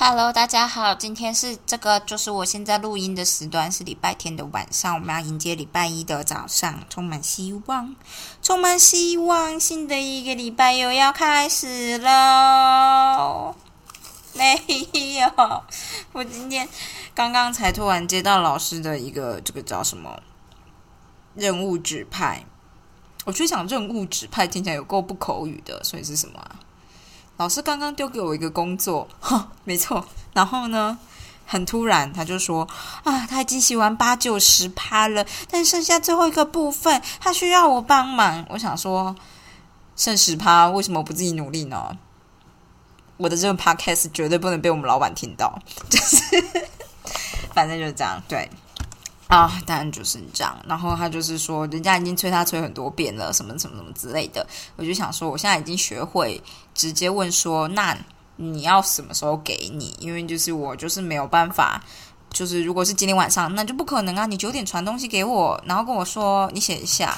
Hello，大家好，今天是这个，就是我现在录音的时段是礼拜天的晚上，我们要迎接礼拜一的早上，充满希望，充满希望，新的一个礼拜又要开始喽。没有，我今天刚刚才突然接到老师的一个这个叫什么任务指派，我就想任务指派听起来有够不口语的，所以是什么？老师刚刚丢给我一个工作，哈，没错。然后呢，很突然他就说啊，他已经写完八九十趴了，但剩下最后一个部分，他需要我帮忙。我想说，剩十趴，为什么不自己努力呢？我的这个 podcast 绝对不能被我们老板听到，就是 反正就是这样，对。啊，当然就是这样。然后他就是说，人家已经催他催很多遍了，什么什么什么之类的。我就想说，我现在已经学会直接问说，那你要什么时候给你？因为就是我就是没有办法，就是如果是今天晚上，那就不可能啊。你九点传东西给我，然后跟我说你写一下，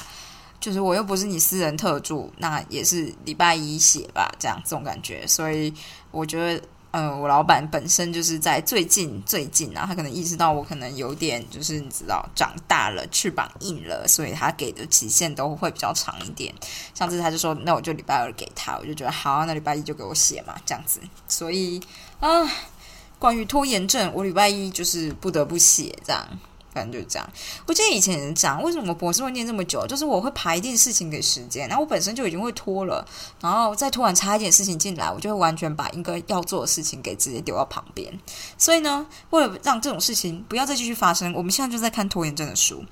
就是我又不是你私人特助，那也是礼拜一写吧，这样这种感觉。所以我觉得。嗯，我老板本身就是在最近最近啊，他可能意识到我可能有点就是你知道长大了，翅膀硬了，所以他给的期限都会比较长一点。上次他就说，那我就礼拜二给他，我就觉得好，那礼拜一就给我写嘛，这样子。所以啊，关于拖延症，我礼拜一就是不得不写这样。反正就是这样。我记得以前也是这样。为什么博士会念这么久？就是我会排一件事情给时间，然后我本身就已经会拖了，然后再突然插一点事情进来，我就会完全把应该要做的事情给直接丢到旁边。所以呢，为了让这种事情不要再继续发生，我们现在就在看拖延症的书。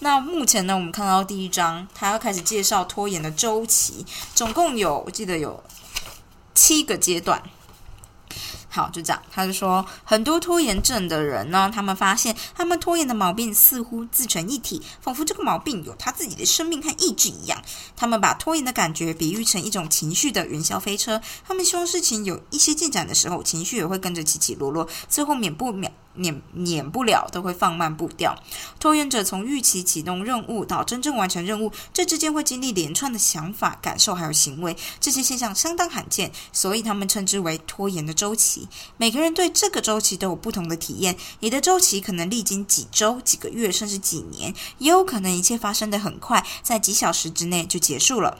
那目前呢，我们看到第一章，他要开始介绍拖延的周期，总共有我记得有七个阶段。好，就这样。他就说，很多拖延症的人呢，他们发现他们拖延的毛病似乎自成一体，仿佛这个毛病有他自己的生命和意志一样。他们把拖延的感觉比喻成一种情绪的云霄飞车，他们希望事情有一些进展的时候，情绪也会跟着起起落落，最后免不免。免免不了都会放慢步调。拖延者从预期启动任务到真正完成任务，这之间会经历连串的想法、感受还有行为，这些现象相当罕见，所以他们称之为拖延的周期。每个人对这个周期都有不同的体验，你的周期可能历经几周、几个月，甚至几年，也有可能一切发生的很快，在几小时之内就结束了。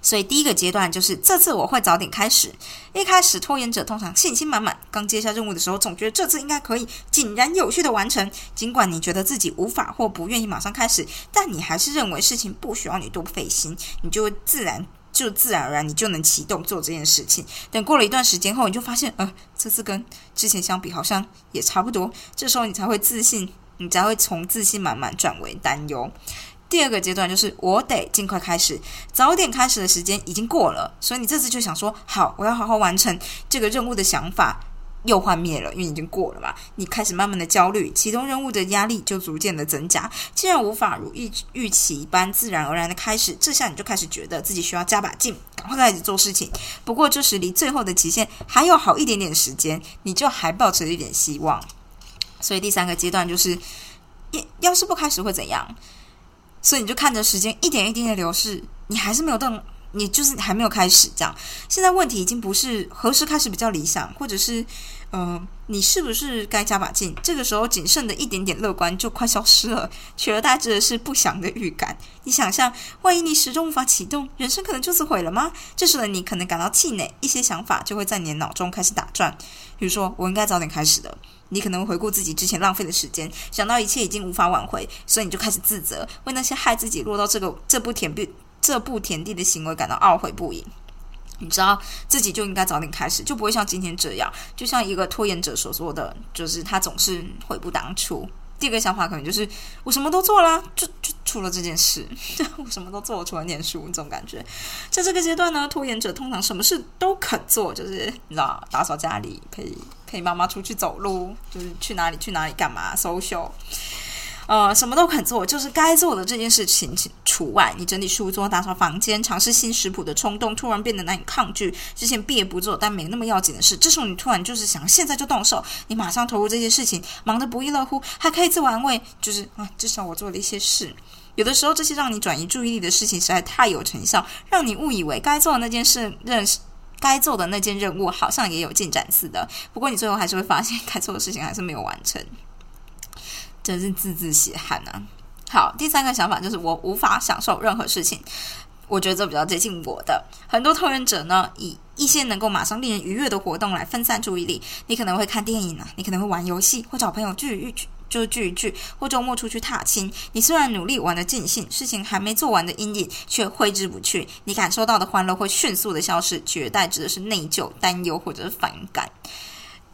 所以第一个阶段就是这次我会早点开始。一开始拖延者通常信心满满，刚接下任务的时候总觉得这次应该可以井然有序的完成。尽管你觉得自己无法或不愿意马上开始，但你还是认为事情不需要你多费心，你就自然就自然而然你就能启动做这件事情。等过了一段时间后，你就发现，呃，这次跟之前相比好像也差不多。这时候你才会自信，你才会从自信满满转为担忧。第二个阶段就是我得尽快开始，早点开始的时间已经过了，所以你这次就想说好，我要好好完成这个任务的想法又幻灭了，因为已经过了嘛。你开始慢慢的焦虑，启动任务的压力就逐渐的增加。既然无法如预预期一般自然而然的开始，这下你就开始觉得自己需要加把劲，赶快开始做事情。不过这时离最后的期限还有好一点点时间，你就还抱持一点希望。所以第三个阶段就是，要要是不开始会怎样？所以你就看着时间一点一滴的流逝，你还是没有动，你就是还没有开始这样。现在问题已经不是何时开始比较理想，或者是呃，你是不是该加把劲？这个时候仅剩的一点点乐观就快消失了，取而代之的是不祥的预感。你想象，万一你始终无法启动，人生可能就此毁了吗？这时的你可能感到气馁，一些想法就会在你的脑中开始打转，比如说我应该早点开始的。你可能回顾自己之前浪费的时间，想到一切已经无法挽回，所以你就开始自责，为那些害自己落到这个这步田地这步田地的行为感到懊悔不已。你知道自己就应该早点开始，就不会像今天这样。就像一个拖延者所说的，就是他总是悔不当初。第二个想法可能就是我什么都做了，就就除了这件事，我什么都做了，除了念书这种感觉。在这个阶段呢，拖延者通常什么事都肯做，就是你知道，打扫家里，陪陪妈妈出去走路，就是去哪里去哪里干嘛，social。呃，什么都肯做，就是该做的这件事情除外。你整理书桌、打扫房间、尝试新食谱的冲动，突然变得难以抗拒。之前避而不做，但没那么要紧的事，这时候你突然就是想现在就动手，你马上投入这件事情，忙得不亦乐乎，还可以自我安慰，就是啊，至少我做了一些事。有的时候，这些让你转移注意力的事情实在太有成效，让你误以为该做的那件事认识。该做的那件任务好像也有进展似的，不过你最后还是会发现该做的事情还是没有完成，真是字字血汗啊！好，第三个想法就是我无法享受任何事情，我觉得这比较接近我的。很多拖延者呢，以一些能够马上令人愉悦的活动来分散注意力，你可能会看电影啊，你可能会玩游戏，或找朋友聚一聚。就聚一聚，或周末出去踏青。你虽然努力玩的尽兴，事情还没做完的阴影却挥之不去。你感受到的欢乐会迅速的消失，取而代之的是内疚、担忧或者是反感。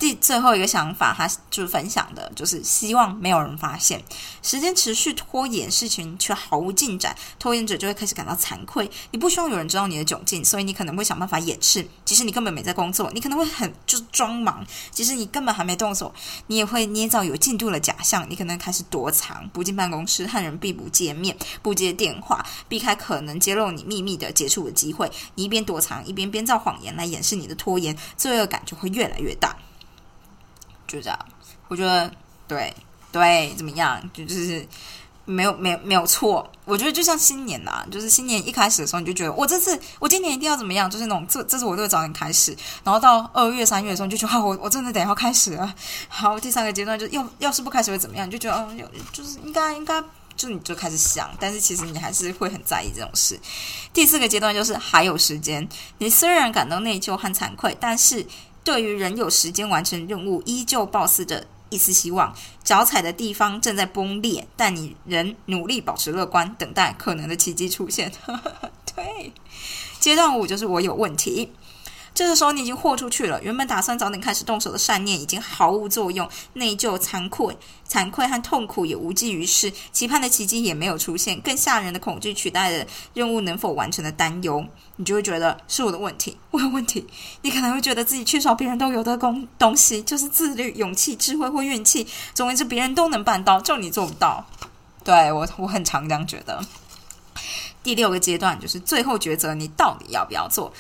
第最后一个想法，他就是分享的就是希望没有人发现。时间持续拖延，事情却毫无进展，拖延者就会开始感到惭愧。你不希望有人知道你的窘境，所以你可能会想办法掩饰。即使你根本没在工作，你可能会很就是装忙。即使你根本还没动手，你也会捏造有进度的假象。你可能开始躲藏，不进办公室，和人避不见面，不接电话，避开可能揭露你秘密的接触的机会。你一边躲藏，一边编造谎言来掩饰你的拖延，罪恶感就会越来越大。就这样，我觉得对对，怎么样？就就是没有没有没有错。我觉得就像新年呐，就是新年一开始的时候，你就觉得我这次我今年一定要怎么样？就是那种这这是我这个早点开始，然后到二月三月的时候，你就觉得我我真的得要开始了。好，第三个阶段就要要是不开始会怎么样？就觉得嗯，就是应该应该，就你就开始想，但是其实你还是会很在意这种事。第四个阶段就是还有时间，你虽然感到内疚和惭愧，但是。对于仍有时间完成任务，依旧抱持着一丝希望。脚踩的地方正在崩裂，但你仍努力保持乐观，等待可能的奇迹出现。对，阶段五就是我有问题。这个时候你已经豁出去了，原本打算早点开始动手的善念已经毫无作用，内疚、惭愧、惭愧和痛苦也无济于事，期盼的奇迹也没有出现，更吓人的恐惧取代了任务能否完成的担忧，你就会觉得是我的问题，我有问题。你可能会觉得自己缺少别人都有的东东西，就是自律、勇气、智慧或运气，总之别人都能办到，就你做不到。对我，我很常这样觉得。第六个阶段就是最后抉择，你到底要不要做？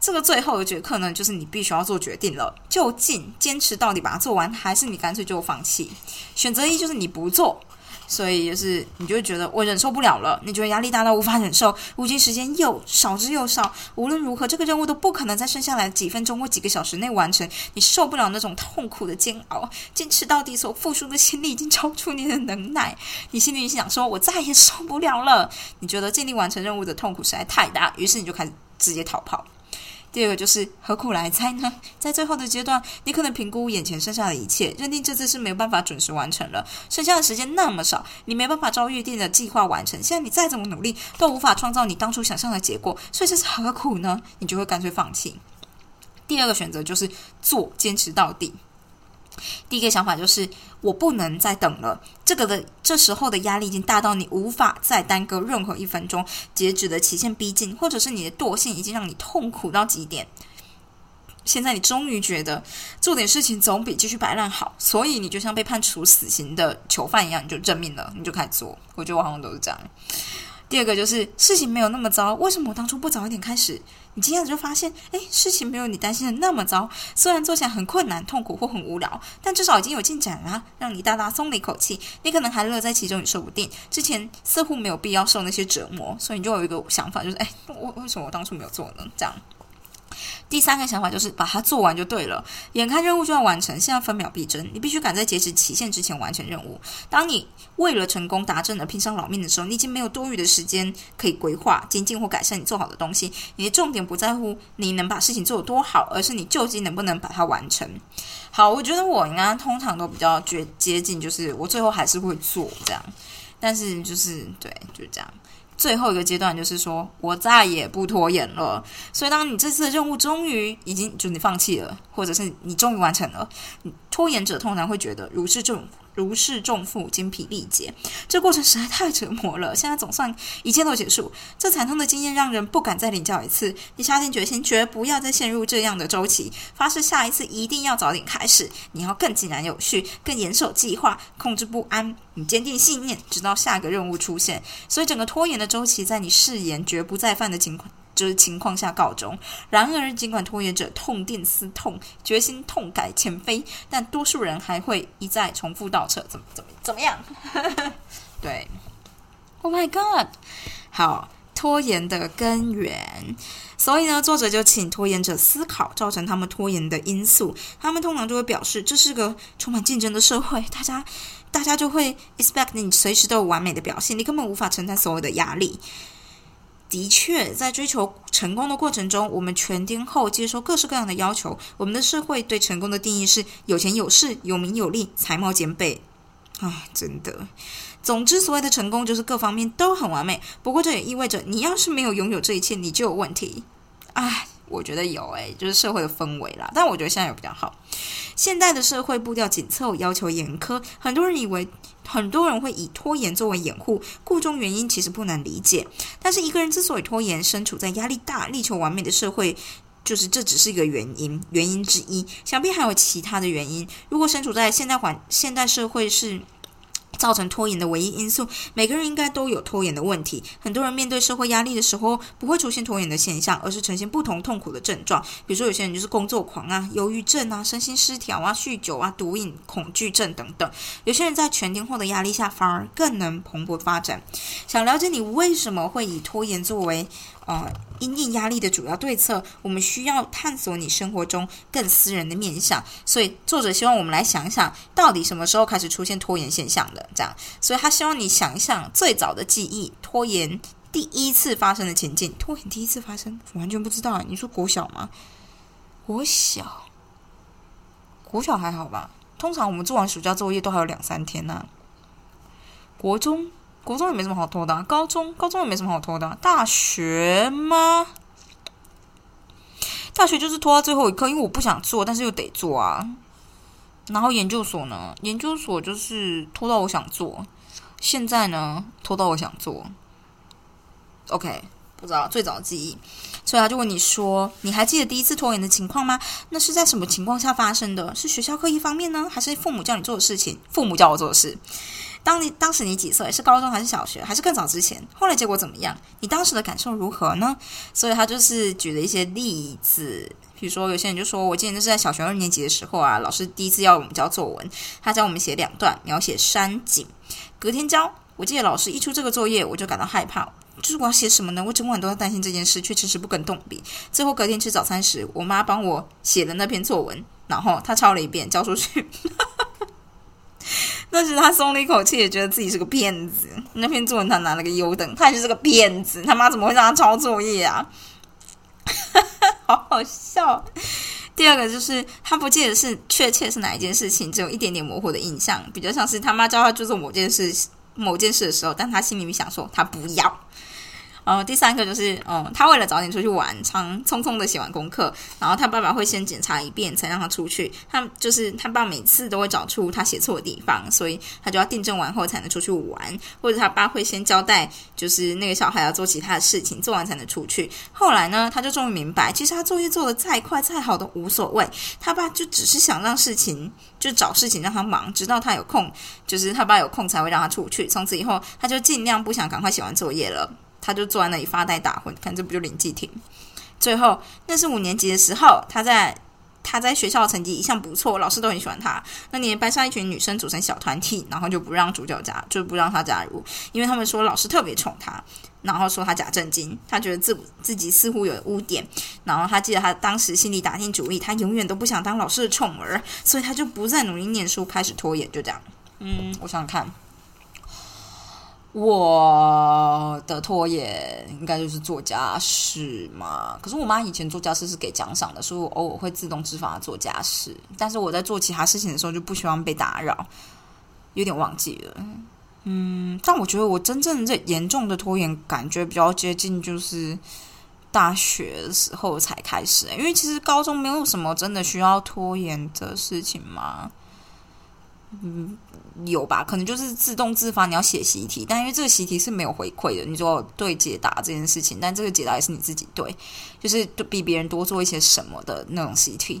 这个最后的决课呢，就是你必须要做决定了：究竟坚持到底把它做完，还是你干脆就放弃？选择一就是你不做，所以就是你就会觉得我忍受不了了，你觉得压力大到无法忍受，无尽时间又少之又少，无论如何这个任务都不可能在剩下来几分钟或几个小时内完成，你受不了那种痛苦的煎熬，坚持到底所付出的心力已经超出你的能耐，你心里想说：“我再也受不了了。”你觉得尽力完成任务的痛苦实在太大，于是你就开始直接逃跑。第二个就是何苦来猜呢？在最后的阶段，你可能评估眼前剩下的一切，认定这次是没有办法准时完成了。剩下的时间那么少，你没办法照预定的计划完成。现在你再怎么努力，都无法创造你当初想象的结果，所以这是何苦呢？你就会干脆放弃。第二个选择就是做，坚持到底。第一个想法就是我不能再等了，这个的这时候的压力已经大到你无法再耽搁任何一分钟，截止的期限逼近，或者是你的惰性已经让你痛苦到极点。现在你终于觉得做点事情总比继续摆烂好，所以你就像被判处死刑的囚犯一样，你就认命了，你就开始做。我觉得我好像都是这样。第二个就是事情没有那么糟，为什么我当初不早一点开始？你今天就发现，哎，事情没有你担心的那么糟。虽然做起来很困难、痛苦或很无聊，但至少已经有进展啦，让你大大松了一口气。你可能还乐在其中，也说不定。之前似乎没有必要受那些折磨，所以你就有一个想法，就是，哎，为为什么我当初没有做呢？这样。第三个想法就是把它做完就对了。眼看任务就要完成，现在分秒必争，你必须赶在截止期限之前完成任务。当你为了成功达阵而拼上老命的时候，你已经没有多余的时间可以规划、精进或改善你做好的东西。你的重点不在乎你能把事情做得多好，而是你究竟能不能把它完成。好，我觉得我应该通常都比较接接近，就是我最后还是会做这样。但是就是对，就这样。最后一个阶段就是说，我再也不拖延了。所以，当你这次的任务终于已经就你放弃了，或者是你终于完成了，拖延者通常会觉得如释重如释重负、精疲力竭。这过程实在太折磨了。现在总算一切都结束，这惨痛的经验让人不敢再领教一次。你下定决心，绝不要再陷入这样的周期，发誓下一次一定要早点开始。你要更井然有序，更严守计划，控制不安。你坚定信念，直到下个任务出现。所以，整个拖延的周期，在你誓言绝不再犯的情况。就是情况下告终。然而，尽管拖延者痛定思痛，决心痛改前非，但多数人还会一再重复倒车。怎么怎么怎么样？对，Oh my God！好，拖延的根源。所以呢，作者就请拖延者思考造成他们拖延的因素。他们通常就会表示，这是个充满竞争的社会，大家大家就会 expect 你随时都有完美的表现，你根本无法承担所有的压力。的确，在追求成功的过程中，我们全天候接受各式各样的要求。我们的社会对成功的定义是有钱有势、有名有利、才貌兼备。啊，真的。总之，所谓的成功就是各方面都很完美。不过，这也意味着你要是没有拥有这一切，你就有问题。唉，我觉得有诶，就是社会的氛围啦。但我觉得现在有比较好。现代的社会步调紧凑，要求严苛，很多人以为。很多人会以拖延作为掩护，故中原因其实不难理解。但是一个人之所以拖延，身处在压力大、力求完美的社会，就是这只是一个原因，原因之一。想必还有其他的原因。如果身处在现代环、现代社会是。造成拖延的唯一因素，每个人应该都有拖延的问题。很多人面对社会压力的时候，不会出现拖延的现象，而是呈现不同痛苦的症状。比如说，有些人就是工作狂啊、忧郁症啊、身心失调啊、酗酒啊、毒瘾、恐惧症等等。有些人在全天候的压力下，反而更能蓬勃发展。想了解你为什么会以拖延作为？呃，因应压力的主要对策，我们需要探索你生活中更私人的面相。所以，作者希望我们来想想，到底什么时候开始出现拖延现象的？这样，所以他希望你想一想最早的记忆，拖延第一次发生的情境。拖延第一次发生，完全不知道。你说国小吗？国小，国小还好吧？通常我们做完暑假作业都还有两三天呢。国中。国中也没什么好拖的，高中高中也没什么好拖的，大学吗？大学就是拖到最后一刻，因为我不想做，但是又得做啊。然后研究所呢？研究所就是拖到我想做。现在呢？拖到我想做。OK，不知道最早的记忆，所以他就问你说：“你还记得第一次拖延的情况吗？那是在什么情况下发生的？是学校课一方面呢，还是父母叫你做的事情？父母叫我做的事。”当你当时你几岁？是高中还是小学？还是更早之前？后来结果怎么样？你当时的感受如何呢？所以他就是举了一些例子，比如说有些人就说，我记得那是在小学二年级的时候啊，老师第一次要我们交作文，他教我们写两段描写山景，隔天交。我记得老师一出这个作业，我就感到害怕，就是我要写什么呢？我整晚都在担心这件事，却迟迟不肯动笔。最后隔天吃早餐时，我妈帮我写了那篇作文，然后她抄了一遍交出去。但是他松了一口气，也觉得自己是个骗子。那篇作文他拿了个优等，他就是个骗子。他妈怎么会让他抄作业啊？好好笑。第二个就是他不记得是确切是哪一件事情，只有一点点模糊的印象，比较像是他妈教他做做某件事、某件事的时候，但他心里面想说他不要。呃，第三个就是，嗯，他为了早点出去玩，常匆匆的写完功课，然后他爸爸会先检查一遍才让他出去。他就是他爸每次都会找出他写错的地方，所以他就要订正完后才能出去玩。或者他爸会先交代，就是那个小孩要做其他的事情，做完才能出去。后来呢，他就终于明白，其实他作业做的再快再好都无所谓。他爸就只是想让事情，就找事情让他忙，直到他有空，就是他爸有空才会让他出去。从此以后，他就尽量不想赶快写完作业了。他就坐在那里发呆打混，看这不就林继廷？最后那是五年级的时候，他在他在学校成绩一向不错，老师都很喜欢他。那年班上一群女生组成小团体，然后就不让主角加，就不让他加入，因为他们说老师特别宠他，然后说他假正经，他觉得自自己似乎有污点。然后他记得他当时心里打定主意，他永远都不想当老师的宠儿，所以他就不再努力念书，开始拖延，就这样。嗯，我想想看。我的拖延应该就是做家事嘛。可是我妈以前做家事是给奖赏的，所以我偶尔会自动自发做家事。但是我在做其他事情的时候就不希望被打扰，有点忘记了。嗯，但我觉得我真正最严重的拖延感觉比较接近就是大学的时候才开始，因为其实高中没有什么真的需要拖延的事情嘛。嗯，有吧？可能就是自动自发，你要写习题，但因为这个习题是没有回馈的，你说对解答这件事情，但这个解答也是你自己对，就是比别人多做一些什么的那种习题，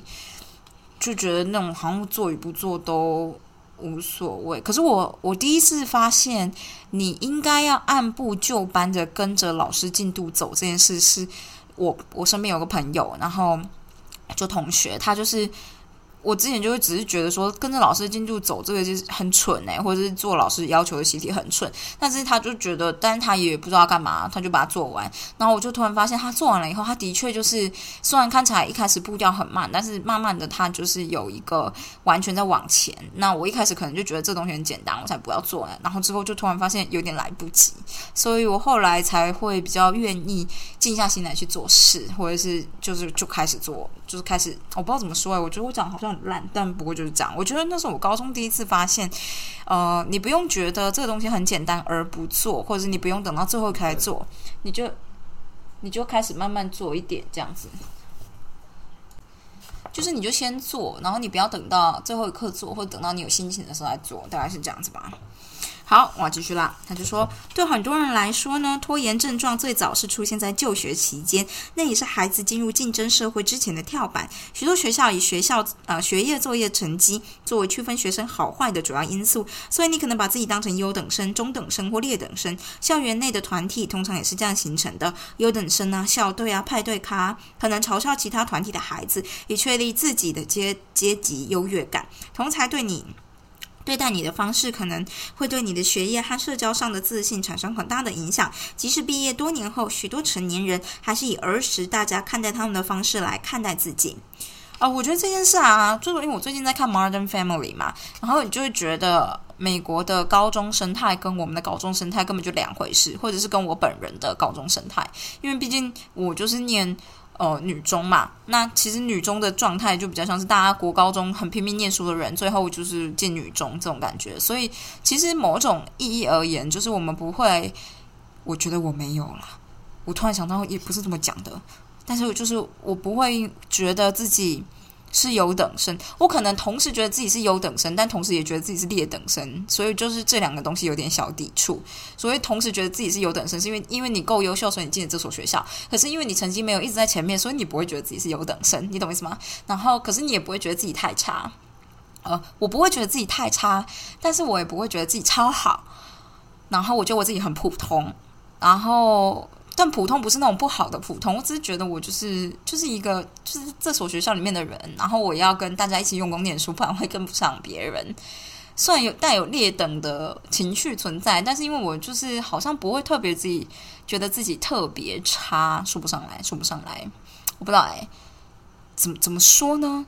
就觉得那种好像做与不做都无所谓。可是我我第一次发现，你应该要按部就班的跟着老师进度走这件事，是我我身边有个朋友，然后就同学，他就是。我之前就会只是觉得说跟着老师的进度走，这个就是很蠢哎，或者是做老师要求的习题很蠢。但是他就觉得，但是他也不知道干嘛，他就把它做完。然后我就突然发现，他做完了以后，他的确就是虽然看起来一开始步调很慢，但是慢慢的他就是有一个完全在往前。那我一开始可能就觉得这东西很简单，我才不要做。然后之后就突然发现有点来不及，所以我后来才会比较愿意静下心来去做事，或者是就是就开始做，就是开始我不知道怎么说哎，我觉得我讲好像。很烂，但不过就是这样。我觉得那是我高中第一次发现，呃，你不用觉得这个东西很简单而不做，或者是你不用等到最后开始做，你就你就开始慢慢做一点这样子。就是你就先做，然后你不要等到最后一刻做，或者等到你有心情的时候来做，大概是这样子吧。好，我继续啦。他就说，对很多人来说呢，拖延症状最早是出现在就学期间，那也是孩子进入竞争社会之前的跳板。许多学校以学校呃学业作业成绩作为区分学生好坏的主要因素，所以你可能把自己当成优等生、中等生或劣等生。校园内的团体通常也是这样形成的：优等生啊、校队啊、派对咖，可能嘲笑其他团体的孩子，以确立自己的阶阶级优越感。同才对你。对待你的方式可能会对你的学业和社交上的自信产生很大的影响。即使毕业多年后，许多成年人还是以儿时大家看待他们的方式来看待自己。啊，我觉得这件事啊，就是因为我最近在看《Modern Family》嘛，然后你就会觉得美国的高中生态跟我们的高中生态根本就两回事，或者是跟我本人的高中生态，因为毕竟我就是念。哦，女中嘛，那其实女中的状态就比较像是大家国高中很拼命念书的人，最后就是进女中这种感觉。所以其实某种意义而言，就是我们不会，我觉得我没有啦。我突然想到，也不是这么讲的，但是就是我不会觉得自己。是优等生，我可能同时觉得自己是优等生，但同时也觉得自己是劣等生，所以就是这两个东西有点小抵触。所以同时觉得自己是优等生，是因为因为你够优秀，所以你进了这所学校。可是因为你成绩没有一直在前面，所以你不会觉得自己是优等生，你懂意思吗？然后可是你也不会觉得自己太差，呃，我不会觉得自己太差，但是我也不会觉得自己超好。然后我觉得我自己很普通，然后。但普通不是那种不好的普通，我只是觉得我就是就是一个就是这所学校里面的人，然后我要跟大家一起用功念书，不然会跟不上别人。虽然有带有劣等的情绪存在，但是因为我就是好像不会特别自己觉得自己特别差，说不上来说不上来，我不知道哎，怎么怎么说呢？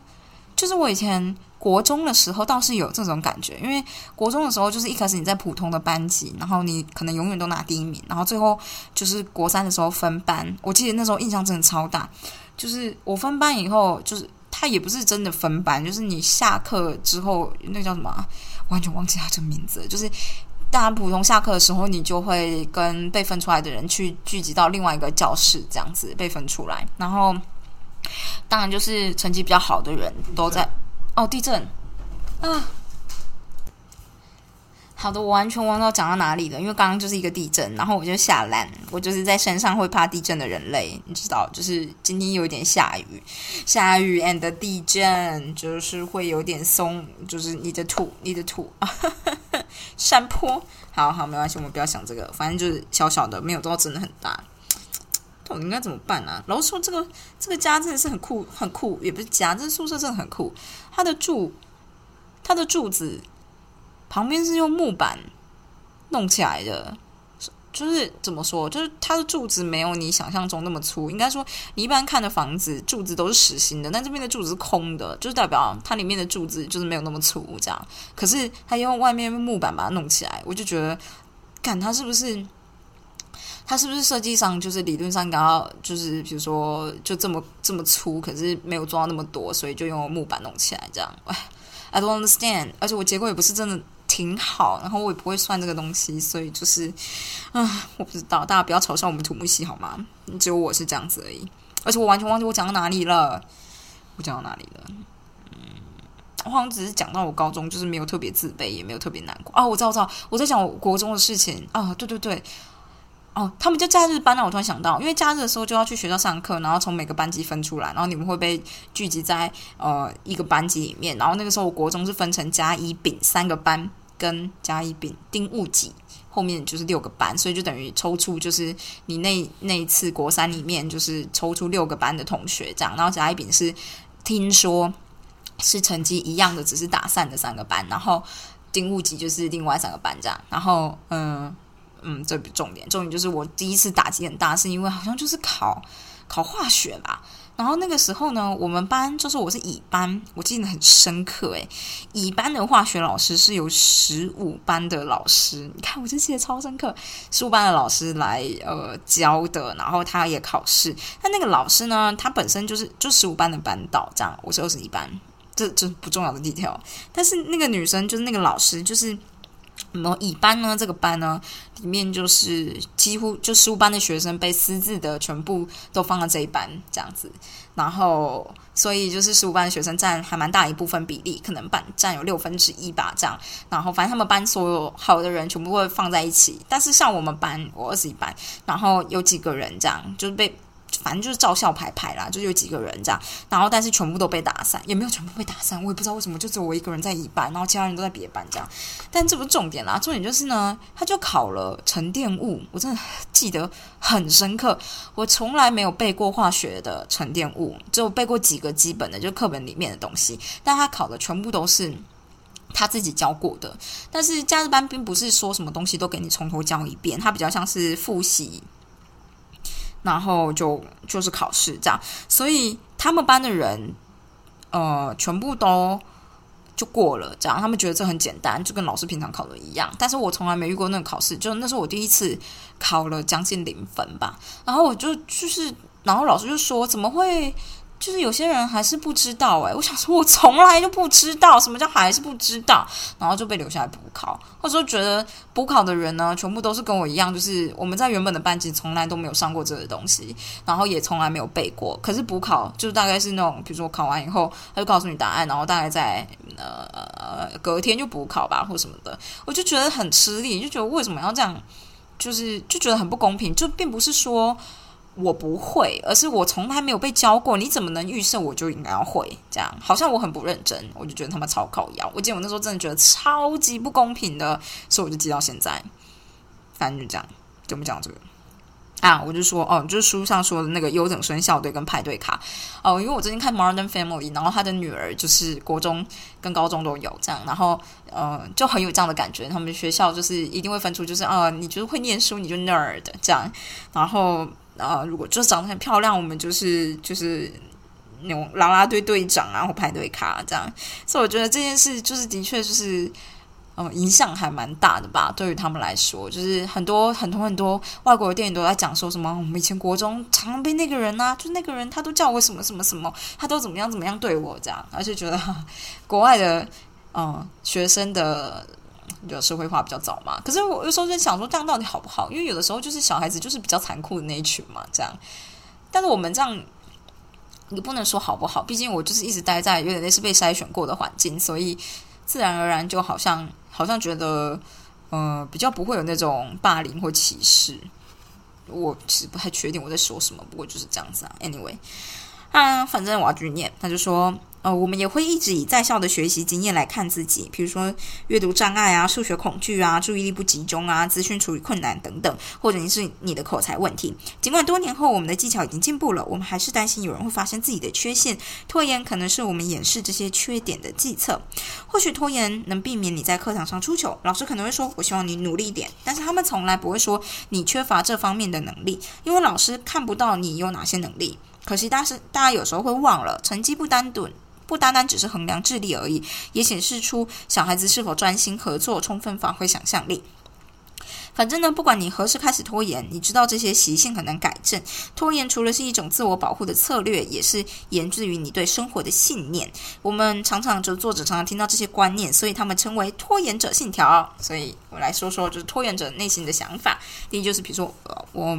就是我以前。国中的时候倒是有这种感觉，因为国中的时候就是一开始你在普通的班级，然后你可能永远都拿第一名，然后最后就是国三的时候分班。我记得那时候印象真的超大，就是我分班以后，就是他也不是真的分班，就是你下课之后那叫什么，完全忘记他这个名字，就是大家普通下课的时候，你就会跟被分出来的人去聚集到另外一个教室，这样子被分出来，然后当然就是成绩比较好的人都在。哦，地震啊！好的，我完全忘到讲到哪里了，因为刚刚就是一个地震，然后我就下烂，我就是在山上会怕地震的人类，你知道，就是今天有点下雨，下雨 and 地震，就是会有点松，就是你的土，你的土，山坡，好好没关系，我们不要想这个，反正就是小小的，没有到真的很大。到底应该怎么办呢？然后说这个这个家真的是很酷，很酷，也不是家，这宿舍真的很酷。它的柱，它的柱子旁边是用木板弄起来的，就是怎么说？就是它的柱子没有你想象中那么粗。应该说，你一般看的房子柱子都是实心的，但这边的柱子是空的，就是代表它里面的柱子就是没有那么粗这样。可是它用外面木板把它弄起来，我就觉得，看它是不是？它是不是设计上就是理论上刚好就是比如说就这么这么粗，可是没有装那么多，所以就用木板弄起来这样。I don't understand，而且我结构也不是真的挺好，然后我也不会算这个东西，所以就是啊，我不知道，大家不要嘲笑我们土木系好吗？只有我是这样子而已，而且我完全忘记我讲到哪里了，我讲到哪里了？嗯，我好像只是讲到我高中就是没有特别自卑，也没有特别难过啊。我知道，我知道，我在讲我国中的事情啊。对对对。哦，他们就假日班让。我突然想到，因为假日的时候就要去学校上课，然后从每个班级分出来，然后你们会被聚集在呃一个班级里面。然后那个时候，国中是分成甲、乙、丙三个班，跟甲、乙、丙丁、戊、己后面就是六个班，所以就等于抽出就是你那那一次国三里面就是抽出六个班的同学这样。然后甲、乙、丙是听说是成绩一样的，只是打散的三个班，然后丁戊、己就是另外三个班这样。然后，嗯嗯，这重点，重点就是我第一次打击很大，是因为好像就是考考化学吧。然后那个时候呢，我们班就是我是乙班，我记得很深刻诶，乙班的化学老师是由十五班的老师，你看我就记得超深刻，十五班的老师来呃教的，然后他也考试。那那个老师呢，他本身就是就十五班的班导，这样我是二十一班。这这不重要的 detail，但是那个女生就是那个老师，就是然后乙班呢，这个班呢里面就是几乎就十五班的学生被私自的全部都放到这一班这样子，然后所以就是十五班的学生占还蛮大一部分比例，可能半占有六分之一吧这样，然后反正他们班所有好的人全部会放在一起，但是像我们班我二十一班，然后有几个人这样就是被。反正就是照校排排啦，就有几个人这样，然后但是全部都被打散，也没有全部被打散，我也不知道为什么，就只有我一个人在乙班，然后其他人都在别班这样。但这不是重点啦，重点就是呢，他就考了沉淀物，我真的 记得很深刻。我从来没有背过化学的沉淀物，只有背过几个基本的，就课本里面的东西。但他考的全部都是他自己教过的。但是假日班并不是说什么东西都给你从头教一遍，他比较像是复习。然后就就是考试这样，所以他们班的人，呃，全部都就过了这样。他们觉得这很简单，就跟老师平常考的一样。但是我从来没遇过那个考试，就那是我第一次考了将近零分吧。然后我就就是，然后老师就说：“怎么会？”就是有些人还是不知道哎，我想说，我从来就不知道什么叫还是不知道，然后就被留下来补考，或者说觉得补考的人呢，全部都是跟我一样，就是我们在原本的班级从来都没有上过这个东西，然后也从来没有背过。可是补考就是大概是那种，比如说考完以后，他就告诉你答案，然后大概在呃隔天就补考吧，或什么的，我就觉得很吃力，就觉得为什么要这样，就是就觉得很不公平，就并不是说。我不会，而是我从来没有被教过。你怎么能预设我就应该要会？这样好像我很不认真，我就觉得他们超靠腰。我记得我那时候真的觉得超级不公平的，所以我就记到现在。反正就这样，怎么讲这个啊？我就说哦，就是书上说的那个优等生校队跟派对卡哦，因为我最近看《Modern Family》，然后他的女儿就是国中跟高中都有这样，然后呃就很有这样的感觉。他们学校就是一定会分出，就是啊，你就是会念书，你就 nerd 这样，然后。啊，如果就长得很漂亮，我们就是就是那种啦啦队队长啊，或排队卡这样。所以我觉得这件事就是的确就是，嗯，影响还蛮大的吧。对于他们来说，就是很多很多很多外国的电影都在讲说什么，我们以前国中常常被那个人啊，就那个人他都叫我什么什么什么，他都怎么样怎么样对我这样，而且觉得 国外的嗯学生的。就社会化比较早嘛，可是我有时候在想说，这样到底好不好？因为有的时候就是小孩子就是比较残酷的那一群嘛，这样。但是我们这样，你不能说好不好？毕竟我就是一直待在有点类似被筛选过的环境，所以自然而然就好像好像觉得，呃，比较不会有那种霸凌或歧视。我其实不太确定我在说什么，不过就是这样子啊。Anyway，啊，反正我要继续念，他就说。呃，我们也会一直以在校的学习经验来看自己，比如说阅读障碍啊、数学恐惧啊、注意力不集中啊、资讯处理困难等等，或者你是你的口才问题。尽管多年后我们的技巧已经进步了，我们还是担心有人会发现自己的缺陷。拖延可能是我们掩饰这些缺点的计策。或许拖延能避免你在课堂上出糗，老师可能会说：“我希望你努力一点。”但是他们从来不会说你缺乏这方面的能力，因为老师看不到你有哪些能力。可惜，但是大家有时候会忘了，成绩不单纯。不单单只是衡量智力而已，也显示出小孩子是否专心合作、充分发挥想象力。反正呢，不管你何时开始拖延，你知道这些习性很难改正。拖延除了是一种自我保护的策略，也是源自于你对生活的信念。我们常常就作者常常听到这些观念，所以他们称为拖延者信条。所以我来说说，就是拖延者内心的想法。第一就是，比如说呃我。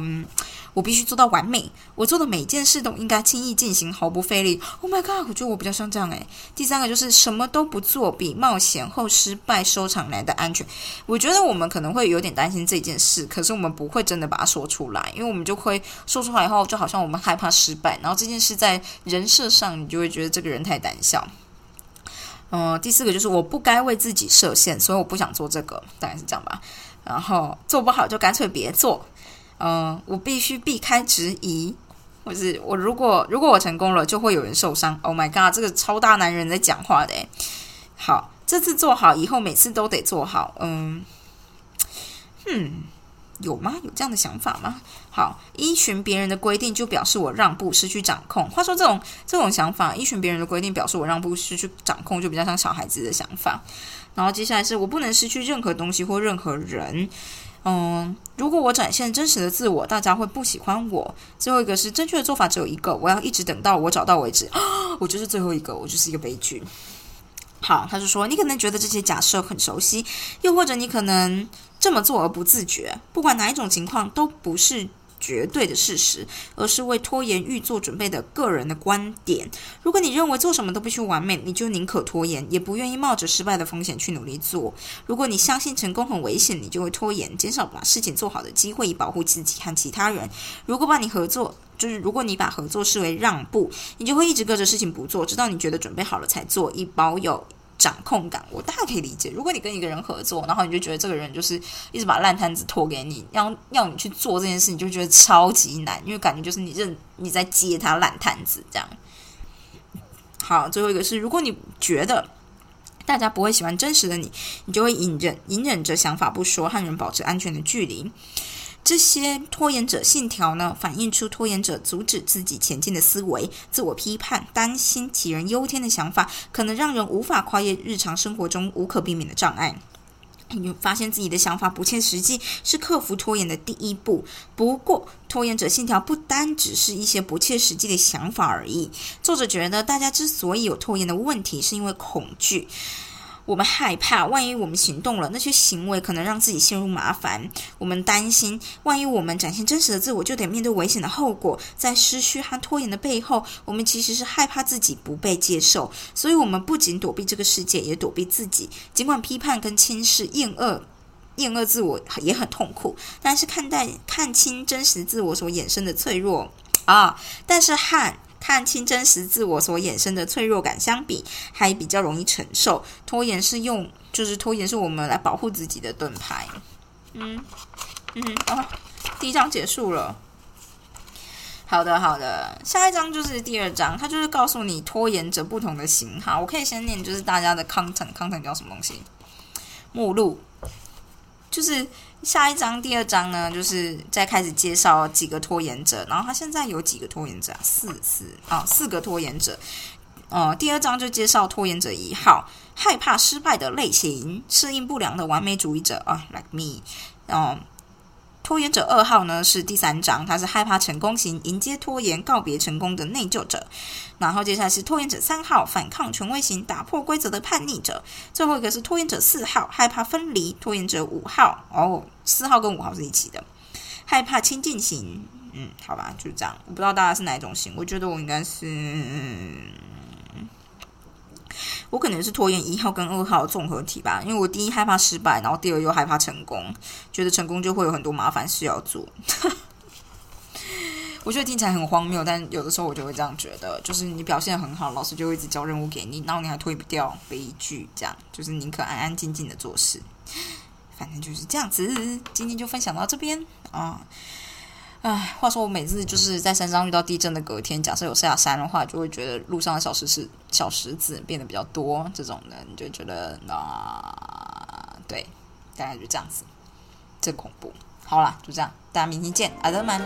我必须做到完美，我做的每件事都应该轻易进行，毫不费力。Oh my god！我觉得我比较像这样诶。第三个就是什么都不做，比冒险后失败收场来的安全。我觉得我们可能会有点担心这件事，可是我们不会真的把它说出来，因为我们就会说出来以后，就好像我们害怕失败，然后这件事在人设上，你就会觉得这个人太胆小。嗯，第四个就是我不该为自己设限，所以我不想做这个，大概是这样吧。然后做不好就干脆别做。嗯，我必须避开质疑，或是我如果如果我成功了，就会有人受伤。Oh my god，这个超大男人在讲话的。好，这次做好，以后每次都得做好。嗯，嗯。有吗？有这样的想法吗？好，依循别人的规定就表示我让步，失去掌控。话说这种这种想法，依循别人的规定表示我让步，失去掌控，就比较像小孩子的想法。然后接下来是我不能失去任何东西或任何人。嗯，如果我展现真实的自我，大家会不喜欢我。最后一个是正确的做法只有一个，我要一直等到我找到为止。我就是最后一个，我就是一个悲剧。好，他就说你可能觉得这些假设很熟悉，又或者你可能。这么做而不自觉，不管哪一种情况，都不是绝对的事实，而是为拖延预做准备的个人的观点。如果你认为做什么都必须完美，你就宁可拖延，也不愿意冒着失败的风险去努力做。如果你相信成功很危险，你就会拖延，减少把事情做好的机会，以保护自己和其他人。如果把你合作，就是如果你把合作视为让步，你就会一直搁着事情不做，直到你觉得准备好了才做，以保有。掌控感，我大概可以理解。如果你跟一个人合作，然后你就觉得这个人就是一直把烂摊子拖给你，要要你去做这件事，你就觉得超级难，因为感觉就是你认你在接他烂摊子这样。好，最后一个是，如果你觉得大家不会喜欢真实的你，你就会隐忍隐忍着想法不说，和人保持安全的距离。这些拖延者信条呢，反映出拖延者阻止自己前进的思维、自我批判、担心杞人忧天的想法，可能让人无法跨越日常生活中无可避免的障碍。你发现自己的想法不切实际，是克服拖延的第一步。不过，拖延者信条不单只是一些不切实际的想法而已。作者觉得，大家之所以有拖延的问题，是因为恐惧。我们害怕，万一我们行动了，那些行为可能让自己陷入麻烦。我们担心，万一我们展现真实的自我，就得面对危险的后果。在失去和拖延的背后，我们其实是害怕自己不被接受，所以我们不仅躲避这个世界，也躲避自己。尽管批判跟轻视、厌恶、厌恶自我也很痛苦，但是看待看清真实自我所衍生的脆弱啊，但是和。看清真实自我所衍生的脆弱感，相比还比较容易承受。拖延是用，就是拖延是我们来保护自己的盾牌。嗯嗯啊，第一章结束了。好的好的，下一章就是第二章，它就是告诉你拖延者不同的型号。我可以先念，就是大家的 content，content 叫什么东西？目录，就是。下一章、第二章呢，就是再开始介绍几个拖延者。然后他现在有几个拖延者啊？四四啊，四个拖延者。呃，第二章就介绍拖延者一号，害怕失败的类型，适应不良的完美主义者啊，like me。嗯。拖延者二号呢是第三章，他是害怕成功型，迎接拖延，告别成功的内疚者。然后接下来是拖延者三号，反抗权威型，打破规则的叛逆者。最后一个是拖延者四号，害怕分离。拖延者五号，哦，四号跟五号是一起的，害怕亲近型。嗯，好吧，就这样。我不知道大家是哪一种型，我觉得我应该是。我可能是拖延一号跟二号综合体吧，因为我第一害怕失败，然后第二又害怕成功，觉得成功就会有很多麻烦事要做。我觉得听起来很荒谬，但有的时候我就会这样觉得，就是你表现很好，老师就会一直交任务给你，然后你还推不掉，悲剧这样，就是宁可安安静静的做事。反正就是这样子，今天就分享到这边啊。唉，话说我每次就是在山上遇到地震的隔天，假设有下山的话，就会觉得路上的小石子、小石子变得比较多，这种的你就觉得啊，对，大概就这样子，真恐怖。好啦，就这样，大家明天见，阿德曼。